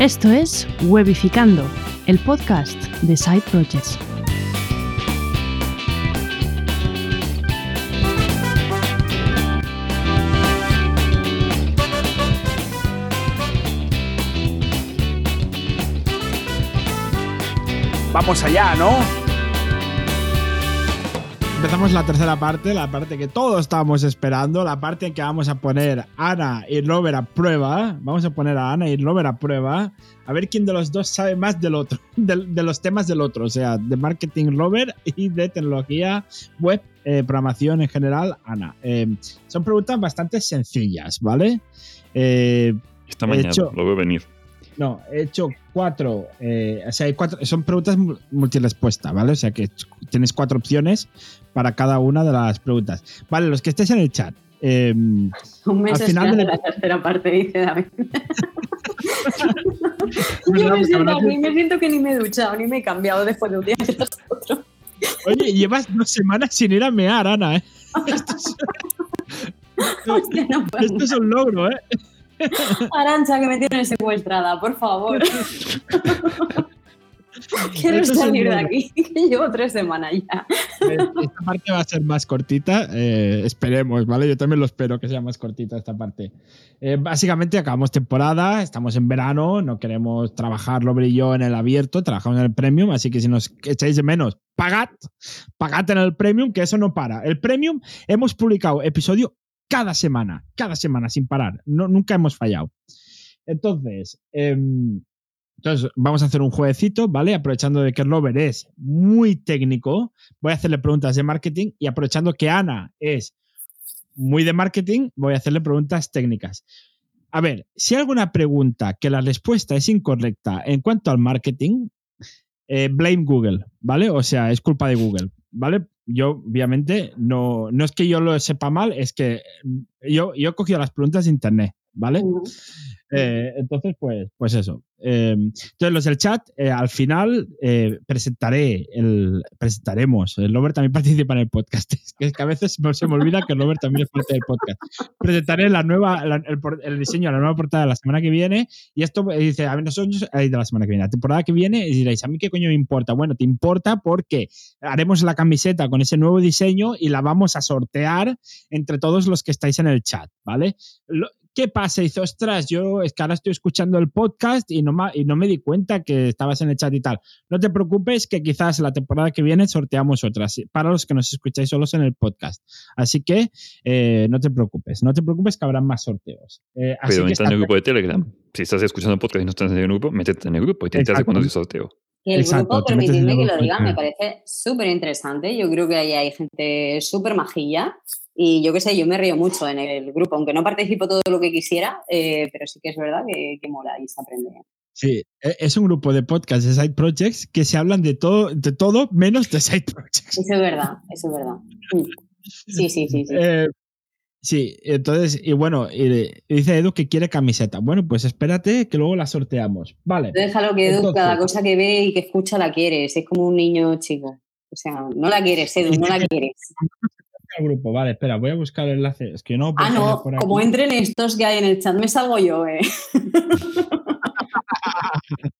Esto es Webificando, el podcast de Side Projects. Vamos allá, ¿no? Empezamos la tercera parte, la parte que todos estábamos esperando, la parte en que vamos a poner a Ana y Robert a prueba. Vamos a poner a Ana y Robert a prueba, a ver quién de los dos sabe más del otro, de, de los temas del otro, o sea, de marketing Robert y de tecnología web, eh, programación en general, Ana. Eh, son preguntas bastante sencillas, ¿vale? Eh, Esta mañana, hecho- lo veo venir. No, he hecho cuatro, eh, o sea, hay cuatro, son preguntas mu- multirespuesta, ¿vale? O sea que tienes cuatro opciones para cada una de las preguntas. Vale, los que estéis en el chat. eh, Un mes Al final del- la tercera parte, dice David. Yo me porque siento, habrá así, me siento que ni me he duchado, ni me he cambiado después de un día tras otro. oye, llevas dos semanas sin ir a mear, Ana, ¿eh? Esto es, Hostia, no puedo esto es un logro, ¿eh? Arancha, que me tiene secuestrada, por favor. Quiero Esto salir de aquí, que llevo tres semanas ya. Esta parte va a ser más cortita, eh, esperemos, ¿vale? Yo también lo espero que sea más cortita esta parte. Eh, básicamente acabamos temporada, estamos en verano, no queremos trabajar lo brillo en el abierto, trabajamos en el premium, así que si nos echáis de menos, pagad, pagad en el premium, que eso no para. El premium hemos publicado episodio cada semana, cada semana sin parar, no, nunca hemos fallado. Entonces, em, entonces, vamos a hacer un jueguecito, ¿vale? Aprovechando de que Robert es muy técnico, voy a hacerle preguntas de marketing y aprovechando que Ana es muy de marketing, voy a hacerle preguntas técnicas. A ver, si hay alguna pregunta que la respuesta es incorrecta en cuanto al marketing, eh, blame Google, ¿vale? O sea, es culpa de Google, ¿vale? Yo, obviamente, no, no es que yo lo sepa mal, es que mm, yo, yo he cogido las preguntas de internet, ¿vale? Eh, entonces, pues, pues eso. Eh, entonces, los del chat, eh, al final presentaré el, presentaremos. El Robert también participa en el podcast. Es que, a veces se me olvida que el Robert también es parte del podcast. Presentaré la nueva, la- el, diseño de la nueva portada de la semana que viene. Y esto dice, a ver, nosotros, de la semana que viene, la temporada que viene, y diréis, ¿a mí qué coño me importa? Bueno, te importa porque haremos la camiseta con ese nuevo diseño y la vamos a sortear entre todos los que estáis en el chat, ¿vale? Lo- ¿Qué pasa? Dice, ostras, yo es que ahora estoy escuchando el podcast y no, y no me di cuenta que estabas en el chat y tal. No te preocupes que quizás la temporada que viene sorteamos otras para los que nos escucháis solos en el podcast. Así que eh, no te preocupes, no te preocupes que habrán más sorteos. Eh, así Pero que entra en el grupo de Telegram. Si estás escuchando el podcast y no estás en el grupo, métete en el grupo y te enteras es el sorteo. Y el Exacto, grupo, permitidme que lo diga, me parece súper interesante. Yo creo que ahí hay gente súper majilla. Y yo qué sé, yo me río mucho en el grupo, aunque no participo todo lo que quisiera, eh, pero sí que es verdad que, que mola y se aprende. Sí, e- es un grupo de podcast de Side Projects que se hablan de todo, de todo menos de Side Projects. Eso es verdad, eso es verdad. Mm. Sí, sí, sí. sí. Eh, sí, entonces, y bueno, y dice Edu que quiere camiseta. Bueno, pues espérate que luego la sorteamos. Vale. Déjalo que Edu, Entonces- cada cosa que ve y que escucha la quieres. Es como un niño chico. O sea, no la quieres, Edu, no la quieres. Al grupo. Vale, espera, voy a buscar el enlace. Es que no. Ah, no, por como entren estos que hay en el chat, me salgo yo, ¿eh?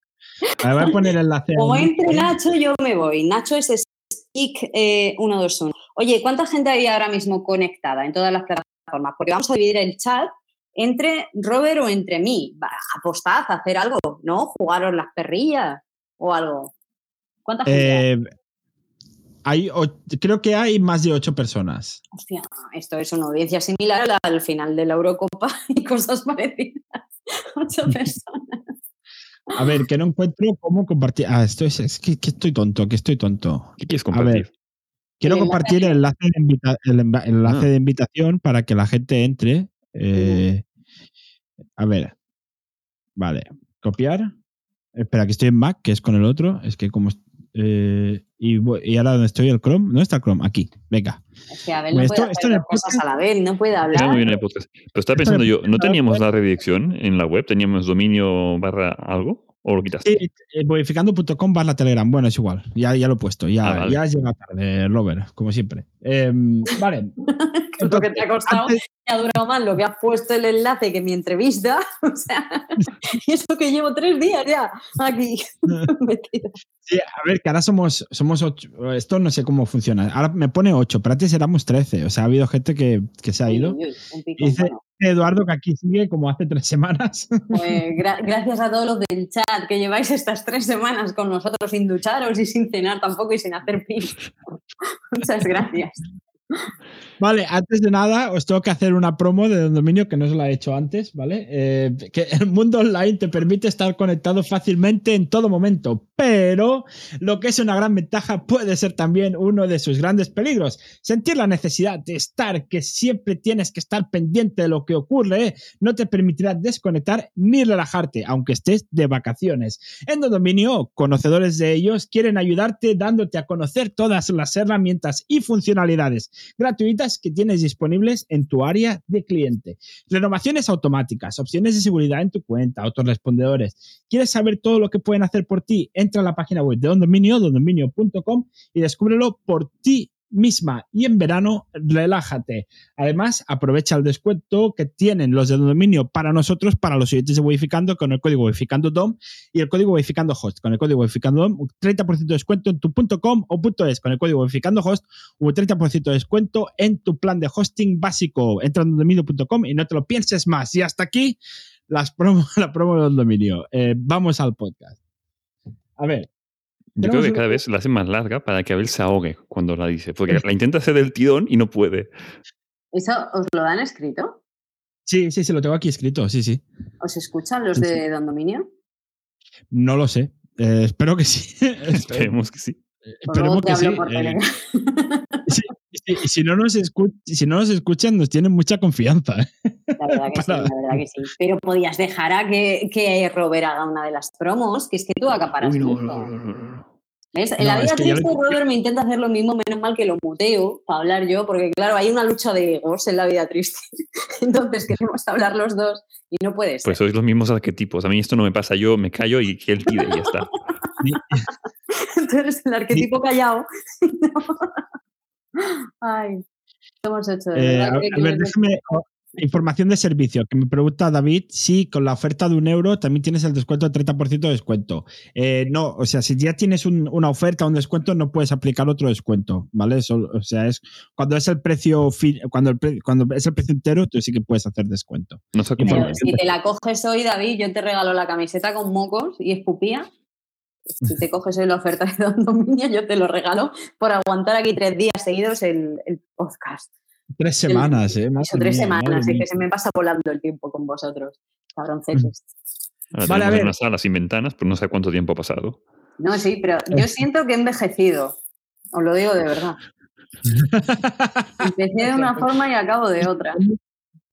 Vale, voy a poner el enlace. Como entre Nacho, yo me voy. Nacho es Stick eh, 121. Oye, ¿cuánta gente hay ahora mismo conectada en todas las plataformas? Porque vamos a dividir el chat entre Robert o entre mí. Va, apostad, hacer algo, ¿no? Jugaros las perrillas o algo. ¿Cuánta gente hay? Eh, hay o- creo que hay más de ocho personas. Hostia, esto es una audiencia similar a la al final de la Eurocopa y cosas parecidas. Ocho personas. A ver, que no encuentro cómo compartir. Ah, esto es, es que, que estoy tonto, que estoy tonto. ¿Qué quieres A ver, compartir? quiero El enlace compartir el enlace de, invita- el enva- el enlace Ah. de invitación para que la gente entre. Eh, a ver. Vale. Copiar. Espera, que estoy en Mac, que es con el otro. Es que como. eh, y, y ahora donde estoy el Chrome. ¿Dónde está el Chrome? Aquí. Venga. Es que Abel no esto- puede esto hacer en dos el cosas a la vez, no puede Está hablar. muy bien el podcast. Pero estaba pensando yo, ¿no teníamos la redirección en la web? ¿Teníamos dominio barra algo? ¿O lo quitaste? Eh, modificando.com barra Telegram. Bueno, es igual. Ya, ya lo he puesto. Ya, Ah, vale. ya has llegado tarde, Robert, como siempre. Em, vale. lo que te ha costado Antes- te ha durado más lo que has puesto el enlace que mi entrevista. O sea, y eso que llevo tres días ya aquí. Sí, a ver, que ahora somos, somos ocho. Esto no sé cómo funciona. Ahora me pone ocho, pero antes éramos trece. O sea, ha habido gente que, que se ha ido. Uy, uy, un pico, Y dice bueno. Eduardo que aquí sigue como hace tres semanas. Pues, gra- gracias a todos los del chat que lleváis estas tres semanas con nosotros sin ducharos y sin cenar tampoco y sin hacer pis. Muchas gracias. Vale, antes de nada, os tengo que hacer una promo de Dominio que no os la he hecho antes, ¿vale? Eh, que el mundo online te permite estar conectado fácilmente en todo momento, pero lo que es una gran ventaja puede ser también uno de sus grandes peligros. Sentir la necesidad de estar, que siempre tienes que estar pendiente de lo que ocurre, no te permitirá desconectar ni relajarte, aunque estés de vacaciones. En Dominio, conocedores de ellos quieren ayudarte dándote a conocer todas las herramientas y funcionalidades gratuitas que tienes disponibles en tu área de cliente. Renovaciones automáticas, opciones de seguridad en tu cuenta, autorrespondedores. ¿Quieres saber todo lo que pueden hacer por ti? Entra a la página web de Don Dominio, dondominio.com y descúbrelo por ti misma y en verano relájate. Además, aprovecha el descuento que tienen los de Dominio para nosotros, para los oyentes de Wificando con el código Wificando DOM y el código Wificando Host. Con el código Wificando DOM, 30% de descuento en tu .com o .es con el código Wificando Host un 30% de descuento en tu plan de hosting básico. Entra en dominio.com y no te lo pienses más. Y hasta aquí las promo, la promo de Don Dominio. Eh, vamos al podcast. A ver, Yo creo que cada vez la hacen más larga para que Abel se ahogue cuando la dice. Porque la intenta hacer del tirón y no puede. ¿Eso os lo dan escrito? sí, sí, sí, lo tengo aquí escrito, sí, sí. ¿Os escuchan los Sí, de Don Dominio? No lo sé. Eh, espero que sí. Esperemos que sí. Pues luego Esperemos que sí. Eh, sí, sí, si no nos si no nos escuchan, nos tienen mucha confianza. La verdad que sí, la verdad que sí. Pero podías dejar a que, que Robert haga una de las promos, que es que tú acaparas Uy, no, mucho. no, no, no, no. ¿Ves? En No, la es vida ya triste, Robert me intenta hacer lo mismo, menos mal que lo muteo para hablar yo, porque claro, hay una lucha de egos en la vida triste. Entonces queremos hablar los dos y no puede ser. Pues sois los mismos arquetipos. A mí esto no me pasa. Yo me callo y que él tire y ya está. Tú eres el arquetipo callado. Ay, ocho, de Eh, a, ver, me- déjame. Información de servicio, que me pregunta David si con la oferta de un euro también tienes el descuento del 30% de descuento. Eh, no, o sea, si ya tienes un- una oferta o un descuento, no puedes aplicar otro descuento, ¿vale? Eso, o sea, es cuando es el precio fin- cuando, el pre- cuando es el precio entero, tú sí que puedes hacer descuento. No sé Pero si te la coges hoy, David, yo te regalo la camiseta con mocos y espupía. Si te coges hoy la oferta de Don Dominio, yo te lo regalo por aguantar aquí tres días seguidos el, el podcast. Tres semanas, ¿eh? Eso, tres mía, semanas, madre es que se me pasa volando el tiempo con vosotros, cabroncetes. Ahora Vale, a ver. una sala sin ventanas, pero no sé cuánto tiempo ha pasado. No, sí, pero yo siento que he envejecido. Os lo digo de verdad. Empecé de una forma y acabo de otra.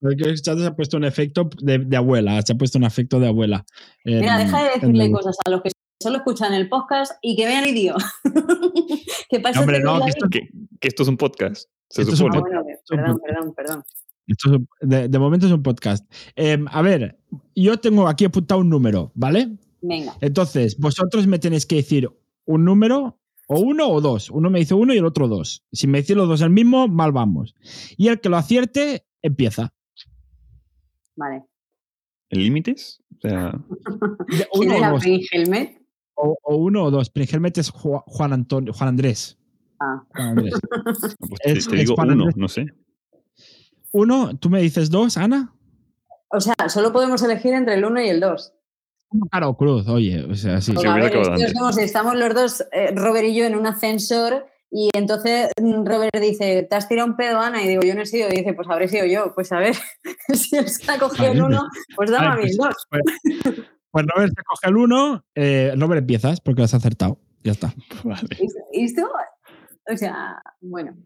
Porque el chat se ha puesto un efecto de, de abuela, se ha puesto un efecto de abuela. en- Mira, deja de decirle el- cosas a los que solo escuchan el podcast y que vean el vídeo. que pasa Hombre, no, que esto- Que, que esto es un podcast. Se Esto es un supone. Ah, bueno, que- perdón, perdón, perdón. Esto es un- de, de momento es un podcast. Em, a ver, yo tengo aquí apuntado un número, ¿vale? Venga, Entonces, vosotros me tenéis que decir un número, o uno o dos. Uno me dice uno y el otro dos. Si me decís los dos el mismo, mal vamos. Y el que lo acierte, empieza. vale. ¿En límites? O sea, De ¿Quién uno o era dos. Helmet? O, o uno o dos. Pringelmet es Ju- Juan, Antonio, Juan Andrés. Ah, Andrés. pues te, Es- te es digo uno, Andrés. no sé. Uno, tú me dices dos, Ana. o sea, solo podemos elegir entre el 1 y el 2. Cara o cruz, oye, o sea, sí. Sí, a hubiera ver, acabado es que antes. es como si estamos los dos, eh, Robert y yo, en un ascensor y entonces mm, Robert dice, ¿te has tirado un pedo, Ana? Y digo, yo no he sido. Y dice, pues habré sido yo. Pues a ver, si él se ha cogido el. 1, pues dame a mí el 2. Pues Robert se coge el uno. Eh, Robert empiezas porque lo has acertado. Ya está. Vale. ¿Esto? O sea, bueno.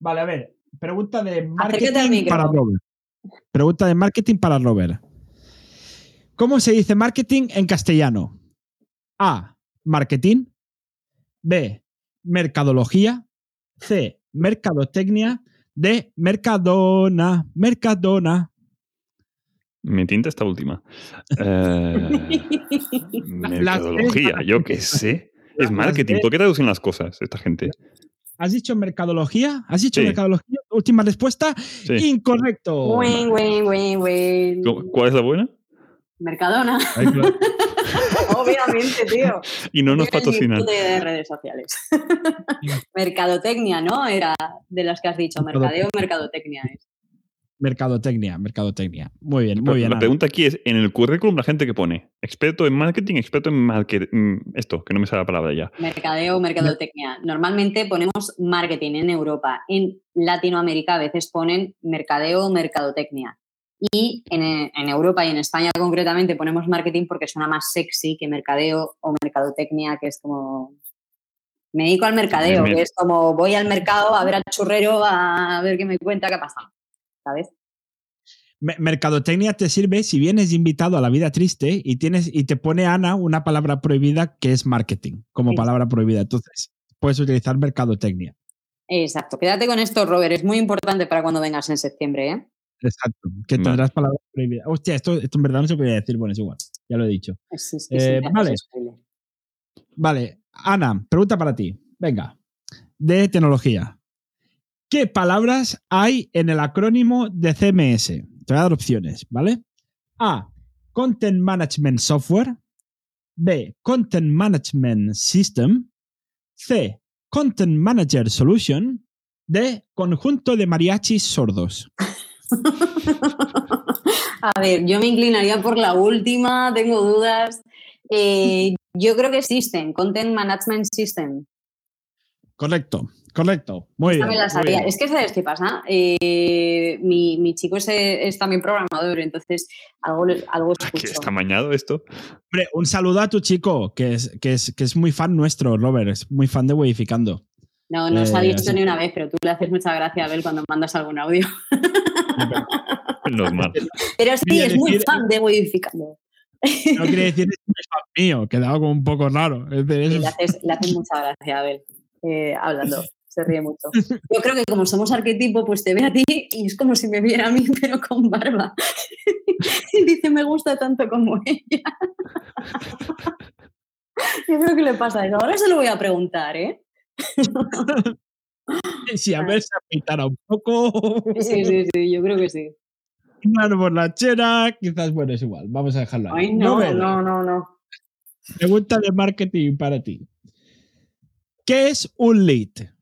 Vale, a ver. Pregunta de marketing para Robert. Pregunta de marketing para Robert. ¿Cómo se dice marketing en castellano? A. Marketing. B. Mercadología. C. Mercadotecnia. D. Mercadona. Mercadona. Me tinta esta última. Eh, tres- yo qué sé. Es Las marketing. ¿Por qué traducen las cosas esta gente? ¿Has dicho mercadología? ¿Has dicho Sí. mercadología? Última respuesta. Sí. Incorrecto. Win, win, win, win. ¿Cu- ¿Cuál es la buena? Mercadona. Ay, claro. Obviamente, tío. Y no nos patrocinan. de redes sociales. Mercadotecnia, ¿no? Era de las que has dicho. Mercadeo, mercadotecnia. es. Mercadotecnia, mercadotecnia. Muy bien, muy bien. la pregunta aquí es, en el currículum la gente que pone, experto en marketing, experto en marketing, esto, que no me sale la palabra ya. Mercadeo, mercadotecnia. Normalmente ponemos marketing en Europa. En Latinoamérica a veces ponen mercadeo, mercadotecnia. Y en, en Europa y en España concretamente ponemos marketing porque suena más sexy que mercadeo o mercadotecnia, que es como... Me dedico al mercadeo, Me- que es como voy al mercado a ver al churrero a ver qué me cuenta qué ha pasado. ¿Sabes? Me- Mercadotecnia te sirve si vienes invitado a la vida triste y tienes y te pone Ana una palabra prohibida que es marketing como Sí. palabra prohibida. Entonces puedes utilizar mercadotecnia. Exacto. Quédate con esto, Robert. Es muy importante para cuando vengas en septiembre, ¿eh? Exacto. Que Vale. tendrás palabras prohibidas. Hostia, esto, esto en verdad no se podía decir. Bueno, es igual. Ya lo he dicho. Eh, haces vale. Vale, Ana, pregunta para ti. Venga, de tecnología. ¿Qué palabras hay en el acrónimo de CMS? Te voy a dar opciones, ¿vale? A. Content Management Software. B. Content Management System. C. Content Manager Solution. D. Conjunto de mariachis sordos. A ver, yo me inclinaría por la última, tengo dudas. Eh, yo creo que System, Content Management System. Correcto, correcto. Muy Esta bien. me la muy sabía. bien. Es que, ¿sabes qué pasa? Eh, mi, mi chico es, es también programador, entonces algo, algo ¿Qué escucho. está mañado esto? Hombre, un saludo a tu chico, que es, que es, que es muy fan nuestro, Robert. Es muy fan de Weificando. No, no se ha Eh, visto así- ni una vez, pero tú le haces mucha gracia a Abel cuando mandas algún audio. Normal. Pero sí, es muy decir- fan de Modificando. No quiere decir que es fan mío, quedaba como un poco raro. Es decir, Y es- le haces, le haces mucha gracia a Abel eh, hablando. Se ríe mucho. Yo creo que como somos arquetipo, pues te ve a ti y es como si me viera a mí, pero con barba. Y dice, me gusta tanto como ella. Yo creo que le pasa eso. Ahora se lo voy a preguntar, ¿eh? si a ver se afeitara un poco, Sí, sí, sí, yo creo que sí. una borrachera, quizás, bueno, es igual. Vamos a dejarlo ahí. Ay, no, no, no, no. Pregunta de marketing para ti. ¿Qué es un lead?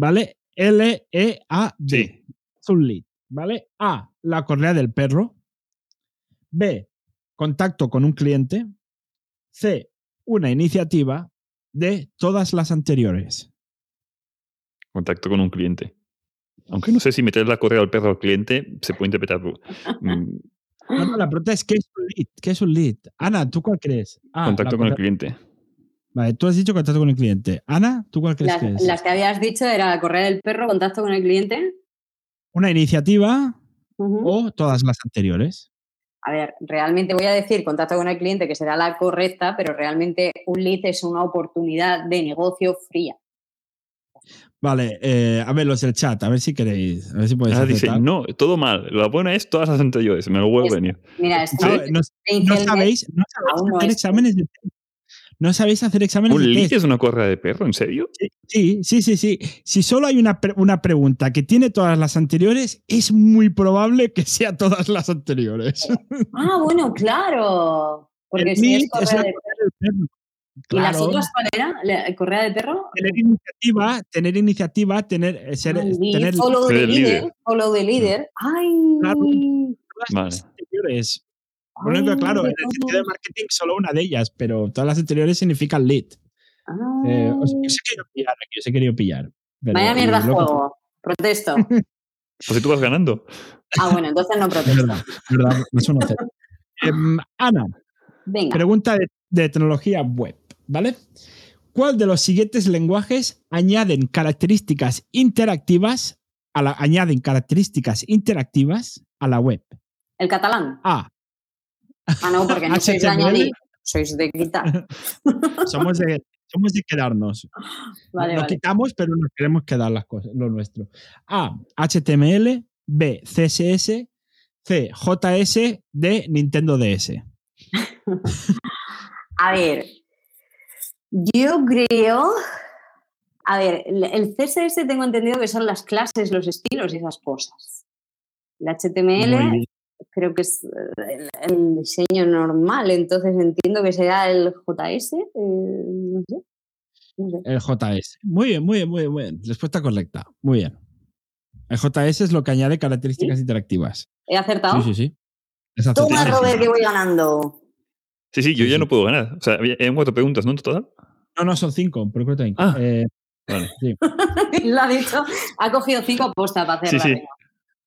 ¿Vale? L-E-A-D. Sí. Es un lead. ¿Vale? A. La correa del perro. B. Contacto con un cliente. C. Una iniciativa. D. Todas las anteriores. Contacto con un cliente. Aunque no sé si meter la correa al perro al cliente se puede interpretar. mm, No, no, la pregunta es: ¿qué es un lead? ¿Qué es un lead? Ana, ¿tú cuál crees? Ah, contacto con el cliente. Vale, tú has dicho contacto con el cliente. Ana, ¿tú cuál crees Las, que es? las que habías dicho era correa del perro, contacto con el cliente. Una iniciativa o todas las anteriores. A ver, realmente voy a decir contacto con el cliente, que será la correcta, pero realmente un lead es una oportunidad de negocio fría. Vale, eh, a ver, los del chat, a ver si queréis. A ver si podéis Ah, dice, no, todo mal. La buena es todas las anteriores. Me lo vuelvo a venir. Mira, No, Steve- no- no sabéis, no sabéis hacer exámenes de. No sabéis hacer exámenes ¿Un de test. es una correa de perro? ¿En serio? Sí, sí, sí, sí. Si solo hay una, pre- una pregunta que tiene todas las anteriores, es muy probable que sea todas las anteriores. Ah, bueno, claro. Porque El si es correa de perro. ¿Y las otras cuál era? ¿La ¿Correa de perro? Tener iniciativa, tener iniciativa, tener, eh, ser, Ah, lead, tener follow el leader. líder. Follow the leader. Ay. Claro. Vale. Ay, claro, en el sentido de marketing solo una de ellas, pero todas las anteriores significan lead. Ah. Eh, os, os he querido pillar aquí, os he querido pillar. pero- Vaya mierda juego. Protesto. Pues si tú vas ganando. Ah, bueno, entonces no Es protesto. verdad, es verdad, es un cero. Em, Ana, Venga. pregunta de, de tecnología web, ¿vale? ¿Cuál de los siguientes lenguajes añaden características interactivas a la, añaden características interactivas a la web? El catalán. A. Ah, no, porque no sois de añadir. Sois de quitar. Somos de, somos de quedarnos. Vale, nos vale. quitamos, pero nos queremos quedar las cosas, lo nuestro. A. HTML. B. CSS. C. JS. D. Nintendo DS. A ver. Yo creo. A ver, el- CSS tengo entendido que son las clases, los estilos y esas cosas. El HTML. Creo que es eh, el, el diseño normal, entonces entiendo que será el JS, eh, no sé. No sé. El JS. Muy bien, muy bien, muy bien, muy bien. Respuesta correcta. Muy bien. El JS es lo que añade características interactivas. ¿He acertado? Sí, sí, sí. Es Toma. Robert, que voy ganando. Sí, sí, yo Sí, ya sí. no puedo ganar. O sea, eran cuatro preguntas, ¿no? En total. No, no, son cinco, pero creo que. Ah. Eh, Vale. sí. Lo ha dicho. Ha cogido cinco apostas para Sí, hacerla. sí. venga.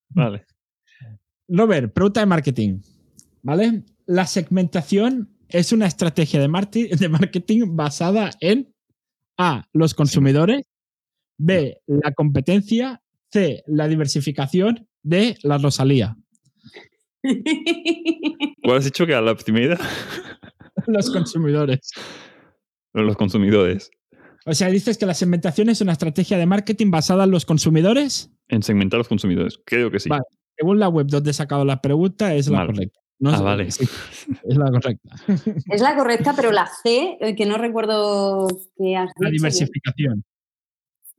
Vale. Robert, pregunta de marketing. ¿Vale? La segmentación es una estrategia de, marketing basada en A. Los consumidores. B. La competencia. C. La diversificación. D. La Rosalía. ¿Cuál has dicho que a la primera? Los consumidores. Los consumidores. O sea, dices que la segmentación es una estrategia de marketing basada en los consumidores. En segmentar a los consumidores. Creo que sí. Vale. Según la web donde he sacado la pregunta, es la Vale. correcta. No Ah, sé- vale. sí, es la correcta. Es la correcta, pero la C, eh, que no recuerdo qué has La dicho, diversificación.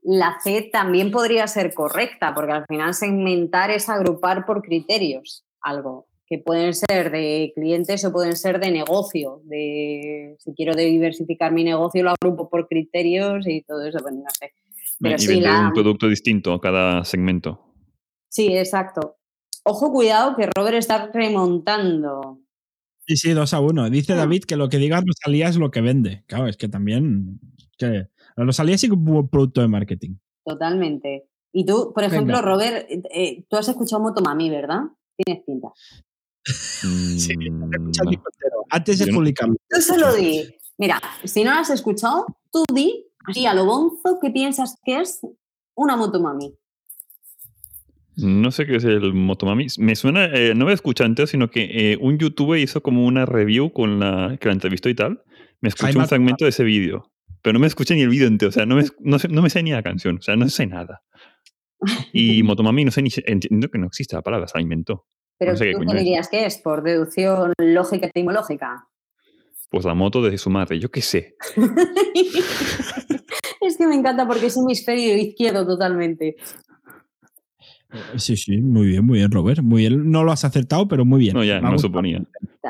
la C también podría ser correcta, porque al final segmentar es agrupar por criterios algo, que pueden ser de clientes o pueden ser de negocio. De si quiero diversificar mi negocio, lo agrupo por criterios y todo eso, pues no sé. Pero y sí, vender la- un producto distinto a cada segmento. Sí, exacto. Ojo, cuidado, que Robert está remontando. Sí, sí, 2 a 1. Dice Ah. David que lo que diga Rosalía es lo que vende. Claro, es que también. Que Rosalía sí que es un buen producto de marketing. Totalmente. Y tú, por ejemplo, Venga. Robert, eh, eh, tú has escuchado Motomami, ¿verdad? Tienes pinta. Sí, no. Antes de Yo publicarlo. Tú solo di. Mira, si no lo has escuchado, tú di, así a lo bonzo, ¿qué piensas que es una Motomami? No sé qué es el Motomami. Me suena, eh, no me escuché antes, sino que eh, un youtuber hizo como una review con la que la entrevistó y tal. Me escuché un fragmento de ese vídeo. Pero no me escuché ni el vídeo entero. O sea, no me, no, sé- no me sé ni la canción. O sea, no sé nada. Y Motomami, no sé ni. Entiendo que no existe la palabra, se la inventó. Pero No sé qué tú qué es. dirías que es, por deducción lógica etimológica. Pues la moto de su madre, yo qué sé. es que me encanta porque es hemisferio izquierdo totalmente. Eh, Sí, sí, muy bien, muy bien, Robert. Muy bien. No lo has acertado, pero muy bien. No, ya, no suponía.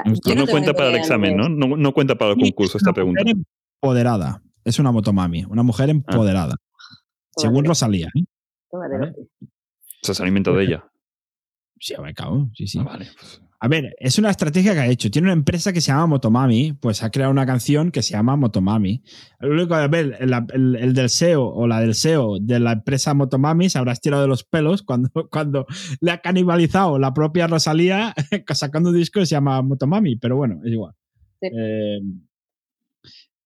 No, tengo cuenta para el de examen, ¿no? ¿no? No cuenta para el concurso es esta una pregunta. mujer empoderada. Es una motomami, una mujer empoderada. Según Tómatelo, Rosalía. ¿eh? O sea, se ha inventado ella. Sí, a ver, cabrón. Sí, sí. Ah, vale. pues, A ver, es una estrategia que ha hecho. Tiene una empresa que se llama Motomami, pues ha creado una canción que se llama Motomami. Lo único, a ver, el, el- el del SEO o la del SEO de la empresa Motomami se habrás tirado de los pelos cuando, cuando le ha canibalizado la propia Rosalía sacando un disco que se llama Motomami, pero bueno, es igual. Sí. Eh,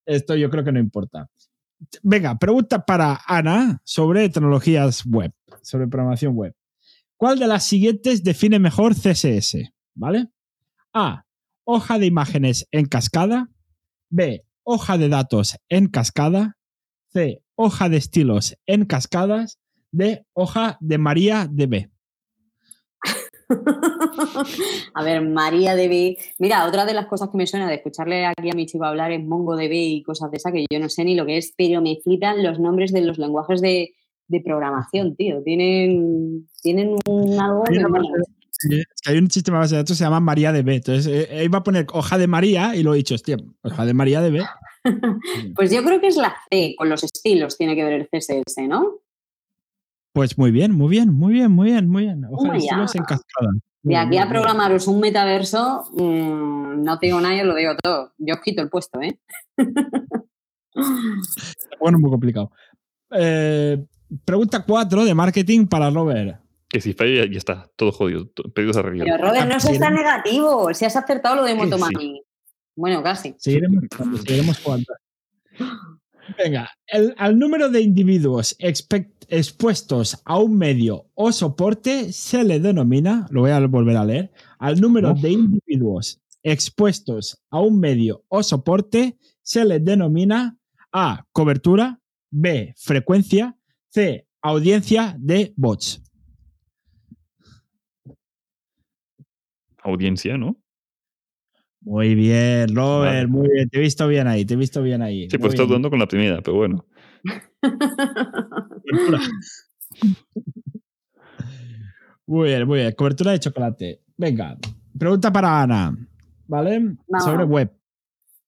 esto yo creo que no importa. Venga, pregunta para Ana sobre tecnologías web, sobre programación web. ¿Cuál de las siguientes define mejor CSS? ¿Vale? A. Hoja de imágenes en cascada. B. Hoja de datos en cascada. C. Hoja de estilos en cascadas. D. Hoja de María DB. a ver, María DB. Mira, otra de las cosas que me suena de escucharle aquí a mi chico hablar es MongoDB y cosas de esa que yo no sé ni lo que es, pero me flipan los nombres de los lenguajes de, de programación, tío. Tienen, tienen un algo Hay que una. Es que hay un sistema de base de datos que se llama María DB. Entonces, eh, iba a poner hoja de María y lo he dicho, hostia, hoja de María DB. Pues yo creo que es la C, con los estilos tiene que ver el CSS, ¿no? Pues muy bien, muy bien, muy bien, muy bien, muy bien. Hoja Toma de ya. estilos en cascada. Muy De aquí a programaros un metaverso, mm, no te digo nada, yo lo digo todo. Yo os quito el puesto, ¿eh? Bueno, muy complicado. Eh, pregunta 4 de marketing para Robert. Que si falla, ya está. Todo jodido. Pedidos a review. Pero Robert, no seas tan Seguiremos- negativo. Si has acertado lo de Sí, Motomami. Bueno, casi. Seguiremos jugando. Venga, el- al número de individuos expuestos a un medio o soporte se le denomina, lo voy a volver a leer, al número de individuos expuestos a un medio o soporte se le denomina A, cobertura, B, frecuencia, C, audiencia de bots. Audiencia, ¿no? Muy bien, Robert, Vale. muy bien. Te he visto bien ahí, te he visto bien ahí. Sí, pues estás bien. dando con la primera, pero bueno. Muy bien, muy bien. Cobertura de chocolate. Venga, pregunta para Ana, ¿vale? Vamos. Sobre web.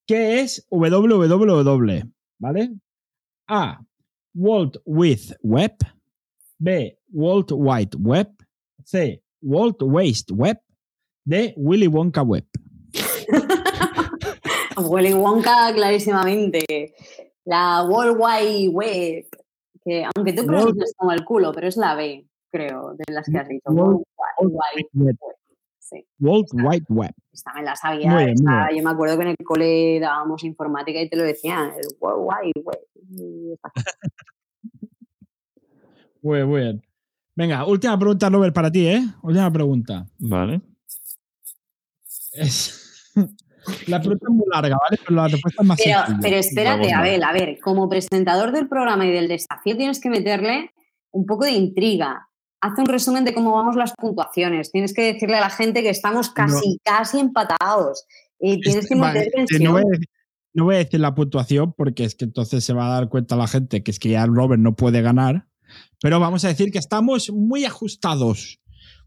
¿Qué es www? ¿Vale? A. World Wide Web. B. World Wide Web. C. World Waste Web. D. Willy Wonka Web. Willy Wonka, clarísimamente. La World Wide Web. Que aunque tú World- pronuncias como el culo, pero es la B, creo, de las que has dicho. World World Wide Web. Web. Sí, World Wide Web. esta me la sabía. Muy bien, esta- muy yo me acuerdo que en el cole dábamos informática y te lo decían, el World Wide Web. Muy bien, muy bien. Venga, última pregunta, Robert, para ti, ¿eh? Última pregunta. Vale. Es... La pregunta es muy larga, ¿vale? Pero la respuesta es más Pero, sencilla. pero espérate, Vamos, a ver, como presentador del programa y del desafío tienes que meterle un poco de intriga. Haz un resumen de cómo vamos las puntuaciones. Tienes que decirle a la gente que estamos casi, casi empatados. Y tienes que Este, meter no voy a decir la puntuación porque es que entonces se va a dar cuenta la gente que es que ya Robert no puede ganar. Pero vamos a decir que estamos muy ajustados.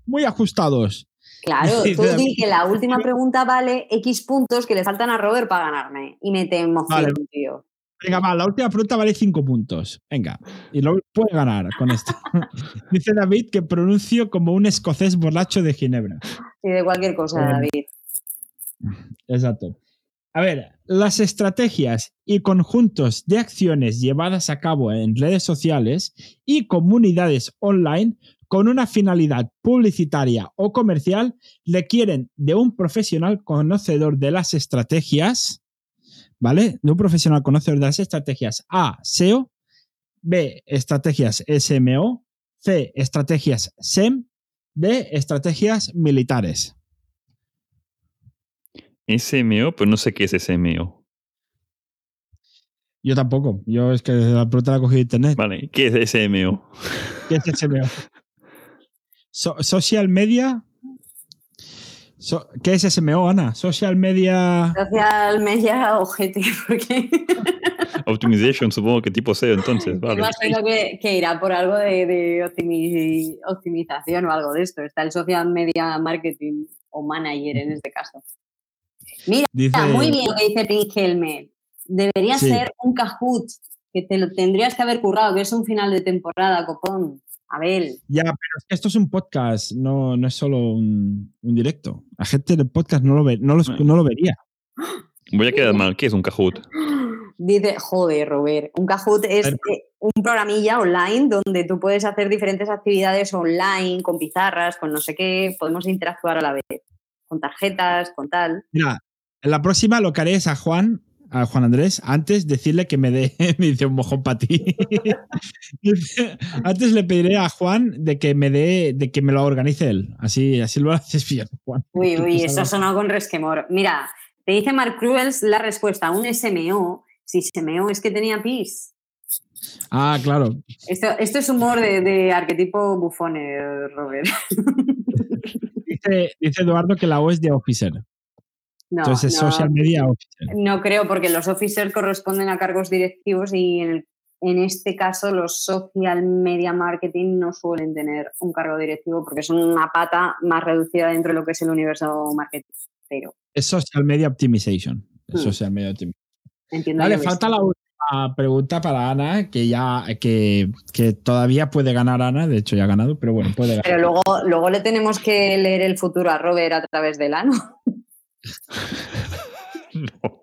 Muy ajustados. Claro, tú di que la última pregunta vale X puntos que le faltan a Robert para ganarme. Y me te emociono, Vale. tío. Venga, va, la última pregunta vale 5 puntos. Venga, y lo puede ganar con esto. Dice David que pronuncio como un escocés borracho de Ginebra. Y de cualquier cosa, Bueno. David. Exacto. A ver, las estrategias y conjuntos de acciones llevadas a cabo en redes sociales y comunidades online con una finalidad publicitaria o comercial requieren de un profesional conocedor de las estrategias, ¿vale? De un profesional conocedor de las estrategias A, SEO, B, estrategias SMO, C, estrategias SEM, D, estrategias militares. SMO, pero no sé qué es SMO. Yo tampoco. Yo es que la pregunta la he cogido de internet. Vale, ¿qué es SMO? ¿Qué es SMO? So- social media. So- ¿Qué es SMO, Ana? Social media. Social media porque Optimization, supongo que tipo SEO entonces. Vale. imagino que, que irá por algo de, de optimi- optimización o algo de esto. Está el social media marketing o manager en este caso. Dice, Está muy bien lo que dice Pink Helmet. Debería Sí. ser un Kahoot, que te lo tendrías que haber currado, que es un final de temporada, copón. Abel. Ya, pero es que esto es un podcast, no, no es solo un, un directo. La gente del podcast no lo, ve, no, lo, no lo vería. Voy a quedar mal. ¿Qué es un Kahoot? Dice, joder, Robert, un Kahoot es eh, un programilla online donde tú puedes hacer diferentes actividades online, con pizarras, con no sé qué, podemos interactuar a la vez, con tarjetas, con tal. Mira, en la próxima lo que haré es a Juan, a Juan Andrés, antes decirle que me dé, me dice un mojón para ti. Antes le pediré a Juan de que me dé, de que me lo organice él. Así, así lo haces bien, Juan. Uy, uy, eso ha sonado con resquemor. Mira, te dice Mark Cruels la respuesta, un SMO. Si SMO es que tenía pis. Ah, claro. Esto, esto es humor de, de arquetipo bufone, Robert. Dice, dice Eduardo que la O es de Officer. No, Entonces es no, Social Media Officer. no creo, porque los officers corresponden a cargos directivos y en, el- en este caso los social media marketing no suelen tener un cargo directivo porque son una pata más reducida dentro de lo que es el universo marketing. Pero Es Social Media Optimization. Es Hmm. Social Media Optimization. entiendo. Vale, falta la última pregunta para Ana, que ya que, que todavía puede ganar Ana, de hecho ya ha ganado, pero bueno, puede ganar. Pero luego, luego le tenemos que leer el futuro a Robert a través del ano. No.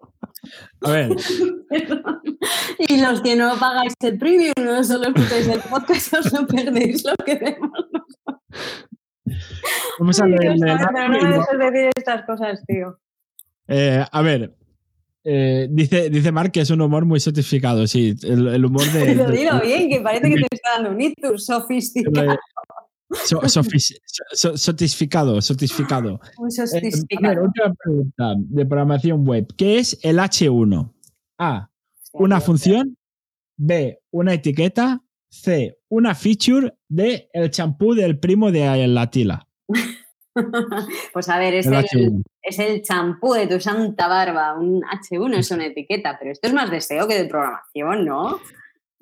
A ver, y los que no pagáis el premium, no solo escucháis el podcast, os no perdéis lo que vemos. vamos a Ay, leer. Dios, pero no me dejes decir estas cosas, tío. Eh, a ver, eh, dice, dice Mark que es un humor muy sotificado, sí, el, el humor de... De- dilo bien, que parece que te está dando un ictus sofisticado. So- sofis- so- sotificado, sotificado. Un Eh, a ver, sofisticado. última pregunta de programación web. ¿Qué es el H1? A, una función. B, una etiqueta. C, una feature. D, el champú del primo de la tila. Pues a ver, es El el, H1. es el champú de tu santa barba. Un H1 es una etiqueta, pero esto es más de SEO que de programación, ¿no?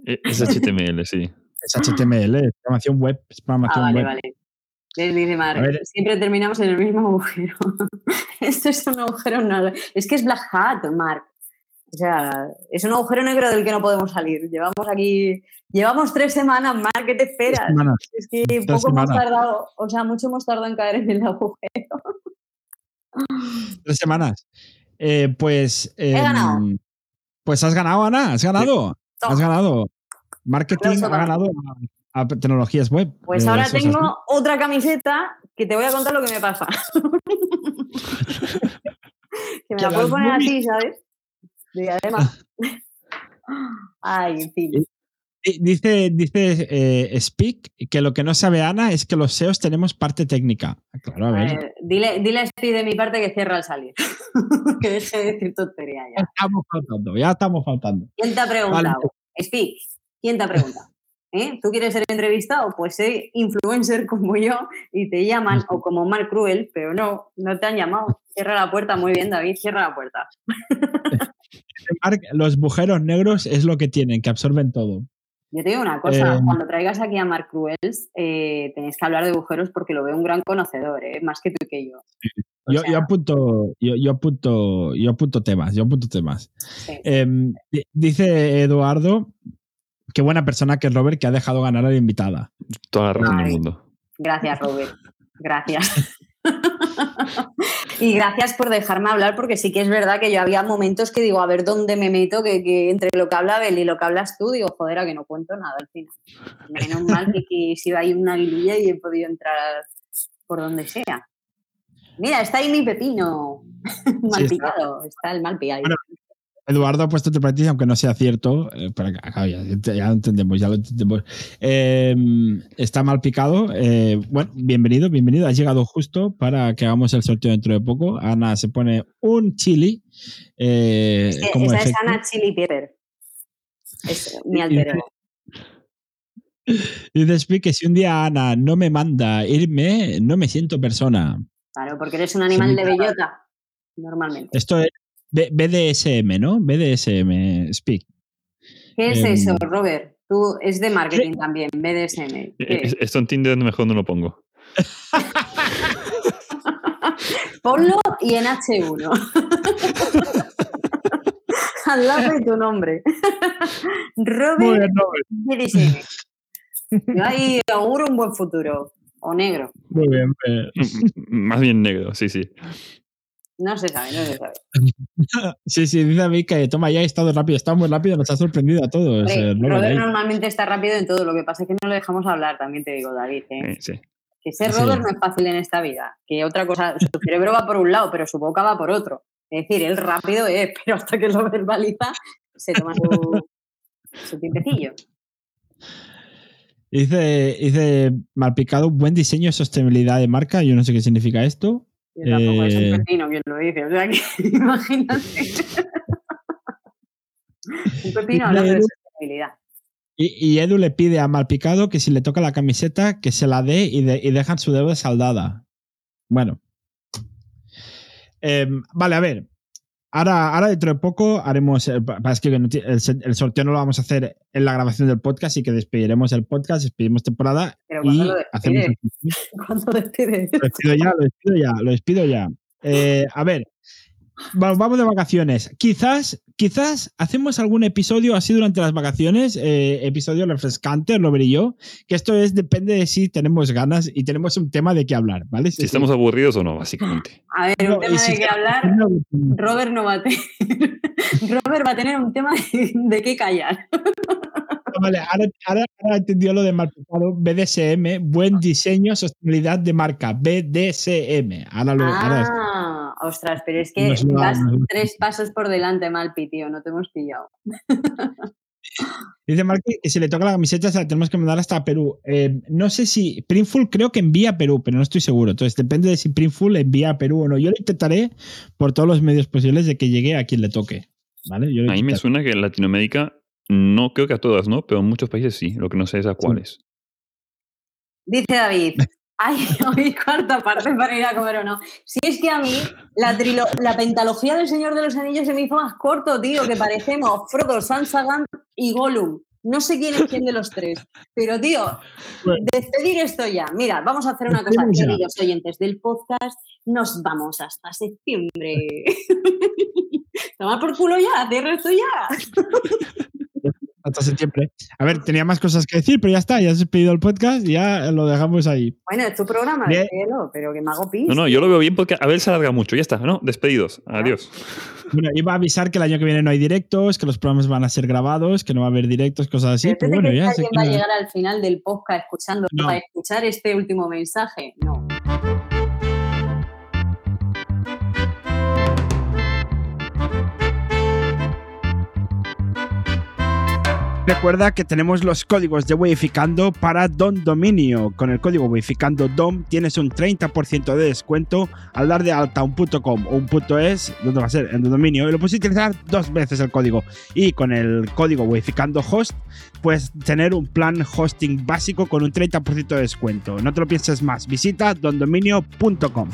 Eh, Es HTML, sí. Es HTML, es programación web. Es Ah, programación vale, web. vale. Les dice siempre terminamos en el mismo agujero. Esto es un agujero negro. Es que es Black Hat, Mark. O sea, es un agujero negro del que no podemos salir. Llevamos aquí, llevamos tres semanas, Mark, ¿qué te Tres esperas? semanas. Es que poco semanas. hemos tardado, o sea, mucho hemos tardado en caer en el agujero. Tres semanas. Eh, pues. He ganado. Pues has ganado, Ana. Has ganado. Has ganado. Marketing ha ganado a, a tecnologías web. Pues Eh, ahora tengo así. otra camiseta que te voy a contar lo que me pasa. que me la puedo poner así, ¿sabes? Y además. Ay, en fin. Di- Dice, dice eh, Speak que lo que no sabe Ana es que los SEOs tenemos parte técnica. Claro, a ver. Eh, dile, dile a Speed de mi parte que cierra al salir. que deje de decir tontería Ya ya. estamos faltando, ya estamos faltando. ¿Quién te ha preguntado? Vale. Speak, ¿quién te ha preguntado? ¿Eh? ¿Tú quieres ser entrevistado? Pues sé influencer como yo y te llaman, o como Mark Cruel, pero no, no te han llamado. Cierra la puerta, muy bien, David, cierra la puerta. Mark, los bujeros negros es lo que tienen, que absorben todo. Yo te digo una cosa, Eh, cuando traigas aquí a Mark Cruels, eh, tenéis que hablar de agujeros porque lo veo un gran conocedor, ¿eh? más que tú y que yo. O Yo, sea, yo apunto, yo, yo apunto, yo apunto temas, yo apunto temas. sí. Em, di- dice Eduardo, qué buena persona que es Robert que ha dejado ganar a la invitada. Toda la razón del mundo. Gracias, Robert. Gracias. y gracias por dejarme hablar, porque sí que es verdad que yo había momentos que digo, a ver dónde me meto, que, que entre lo que habla Abel y lo que hablas tú, digo, joder, a que no cuento nada al final. Menos mal que, que si hay una aguililla y he podido entrar por donde sea. Mira, está ahí mi pepino. mal está. picado, está el mal picado. Bueno, Eduardo ha puesto tu practice, aunque no sea cierto, eh, pero claro, ya, ya lo entendemos, ya lo entendemos. Em, está mal picado. eh, bueno, bienvenido, bienvenido. Has llegado justo para que hagamos el sorteo dentro de poco. Ana se pone un chili. eh, Es que como esa es. Ana Chili Pepper. Es mi Y- alter ego. Dice Speak que si un día Ana no me manda irme, no me siento persona. Claro, porque eres un animal de bellota, normalmente. Esto es B- BDSM, ¿no? BDSM, Speak. ¿Qué es Em, eso, Robert? Tú es de marketing también, BDSM. ¿Qué es? Esto en Tinder mejor no lo pongo. Ponlo y en H1. Al lado de tu nombre. Robert BDSM. Yo ahí auguro un buen futuro. O negro. Muy bien. eh, M- Más bien negro, sí, sí. No se sabe, no se sabe. Sí, sí, dice David que toma ya, ha estado rápido, está muy rápido, nos ha sorprendido a todos. Hombre, eh, Robert, Robert ahí. normalmente está rápido en todo, lo que pasa es que no le dejamos hablar, también te digo, David. ¿eh? Sí. Que ser Sí. Robert no es fácil en esta vida. Que otra cosa, su cerebro va por un lado, pero su boca va por otro. Es decir, él rápido es, pero hasta que lo verbaliza, se toma su, su tiempecillo. Dice, dice Malpicado, buen diseño y sostenibilidad de marca. Yo no sé qué significa esto. Y tampoco es Eh. un pepino quien lo dice. O sea que imagínate. un pepino hablando de sostenibilidad. Y, y Edu le pide a Malpicado que si le toca la camiseta, que se la dé y, de- y dejan su deuda saldada. Bueno. Em, vale, a ver. Ahora, ahora dentro de poco haremos. eh, el, se- el sorteo no lo vamos a hacer en la grabación del podcast y que despediremos el podcast, despedimos temporada Pero y ¿cuándo lo hacemos. despides? el- ¿Cuándo despides? Lo despido ya, lo despido ya, lo despido ya. Eh, a ver, va- vamos de vacaciones. Quizás, quizás hacemos algún episodio así durante las vacaciones, eh, episodio refrescante, Robert y yo, que esto es, depende de si tenemos ganas y tenemos un tema de qué hablar, ¿vale? Si estamos aburridos o no, básicamente. A ver, No, un tema si de qué está- hablar. Robert no va a tener. Robert va a tener un tema de, de qué callar. Vale, ahora, ahora, ahora entendió lo de Malpicado, BDSM, buen diseño, sostenibilidad de marca, BDSM. Ahora lo. ahora Ah, ostras, pero es que lo- vas tres pasos por delante, Malpi, tío, no te hemos pillado. Dice Mark que si le toca la camiseta se la tenemos que mandar hasta Perú. Eh, no sé si Printful creo que envía a Perú, pero no estoy seguro. Entonces depende de si Printful envía a Perú o no. Yo lo intentaré por todos los medios posibles de que llegue a quien le toque. ¿Vale? Yo A mí me suena que en Latinoamérica, no creo que a todas, ¿no? Pero en muchos países sí. Lo que no sé es a cuáles. Dice David, ay, hoy cuarta parte para ir a comer o no. Si es que a mí la, trilo- la pentalogía del Señor de los Anillos se me hizo más corto, tío, que parecemos Frodo, Sansagan y Gollum. No sé quién es quién de los tres. Pero, tío, Bueno. despedir esto ya. Mira, vamos a hacer una cosa, queridos oyentes del podcast. Nos vamos hasta septiembre. Toma por culo ya, cierra esto ya. Hasta septiembre. A ver, tenía más cosas que decir, pero ya está, ya has despedido el podcast y ya lo dejamos ahí. Bueno, es tu programa, despídelo, pero que me hago pis. No, no, yo lo veo bien porque a ver se alarga mucho. Ya está, ¿no? Despedidos. Adiós. Bueno, iba a avisar que el año que viene no hay directos, que los programas van a ser grabados, que no va a haber directos, cosas así. Pero Pero ¿tú te bueno, ya que sé alguien va a llegar al final del podcast escuchando No. para escuchar este último mensaje? No. Recuerda que tenemos los códigos de Weificando para Don Dominio. Con el código Weificando DOM tienes un 30% de descuento al dar de alta un .com o un .es, donde va a ser en Don Dominio, y lo puedes utilizar dos veces el código. Y con el código Weificando Host puedes tener un plan hosting básico con un 30% de descuento. No te lo pienses más. Visita dondominio.com.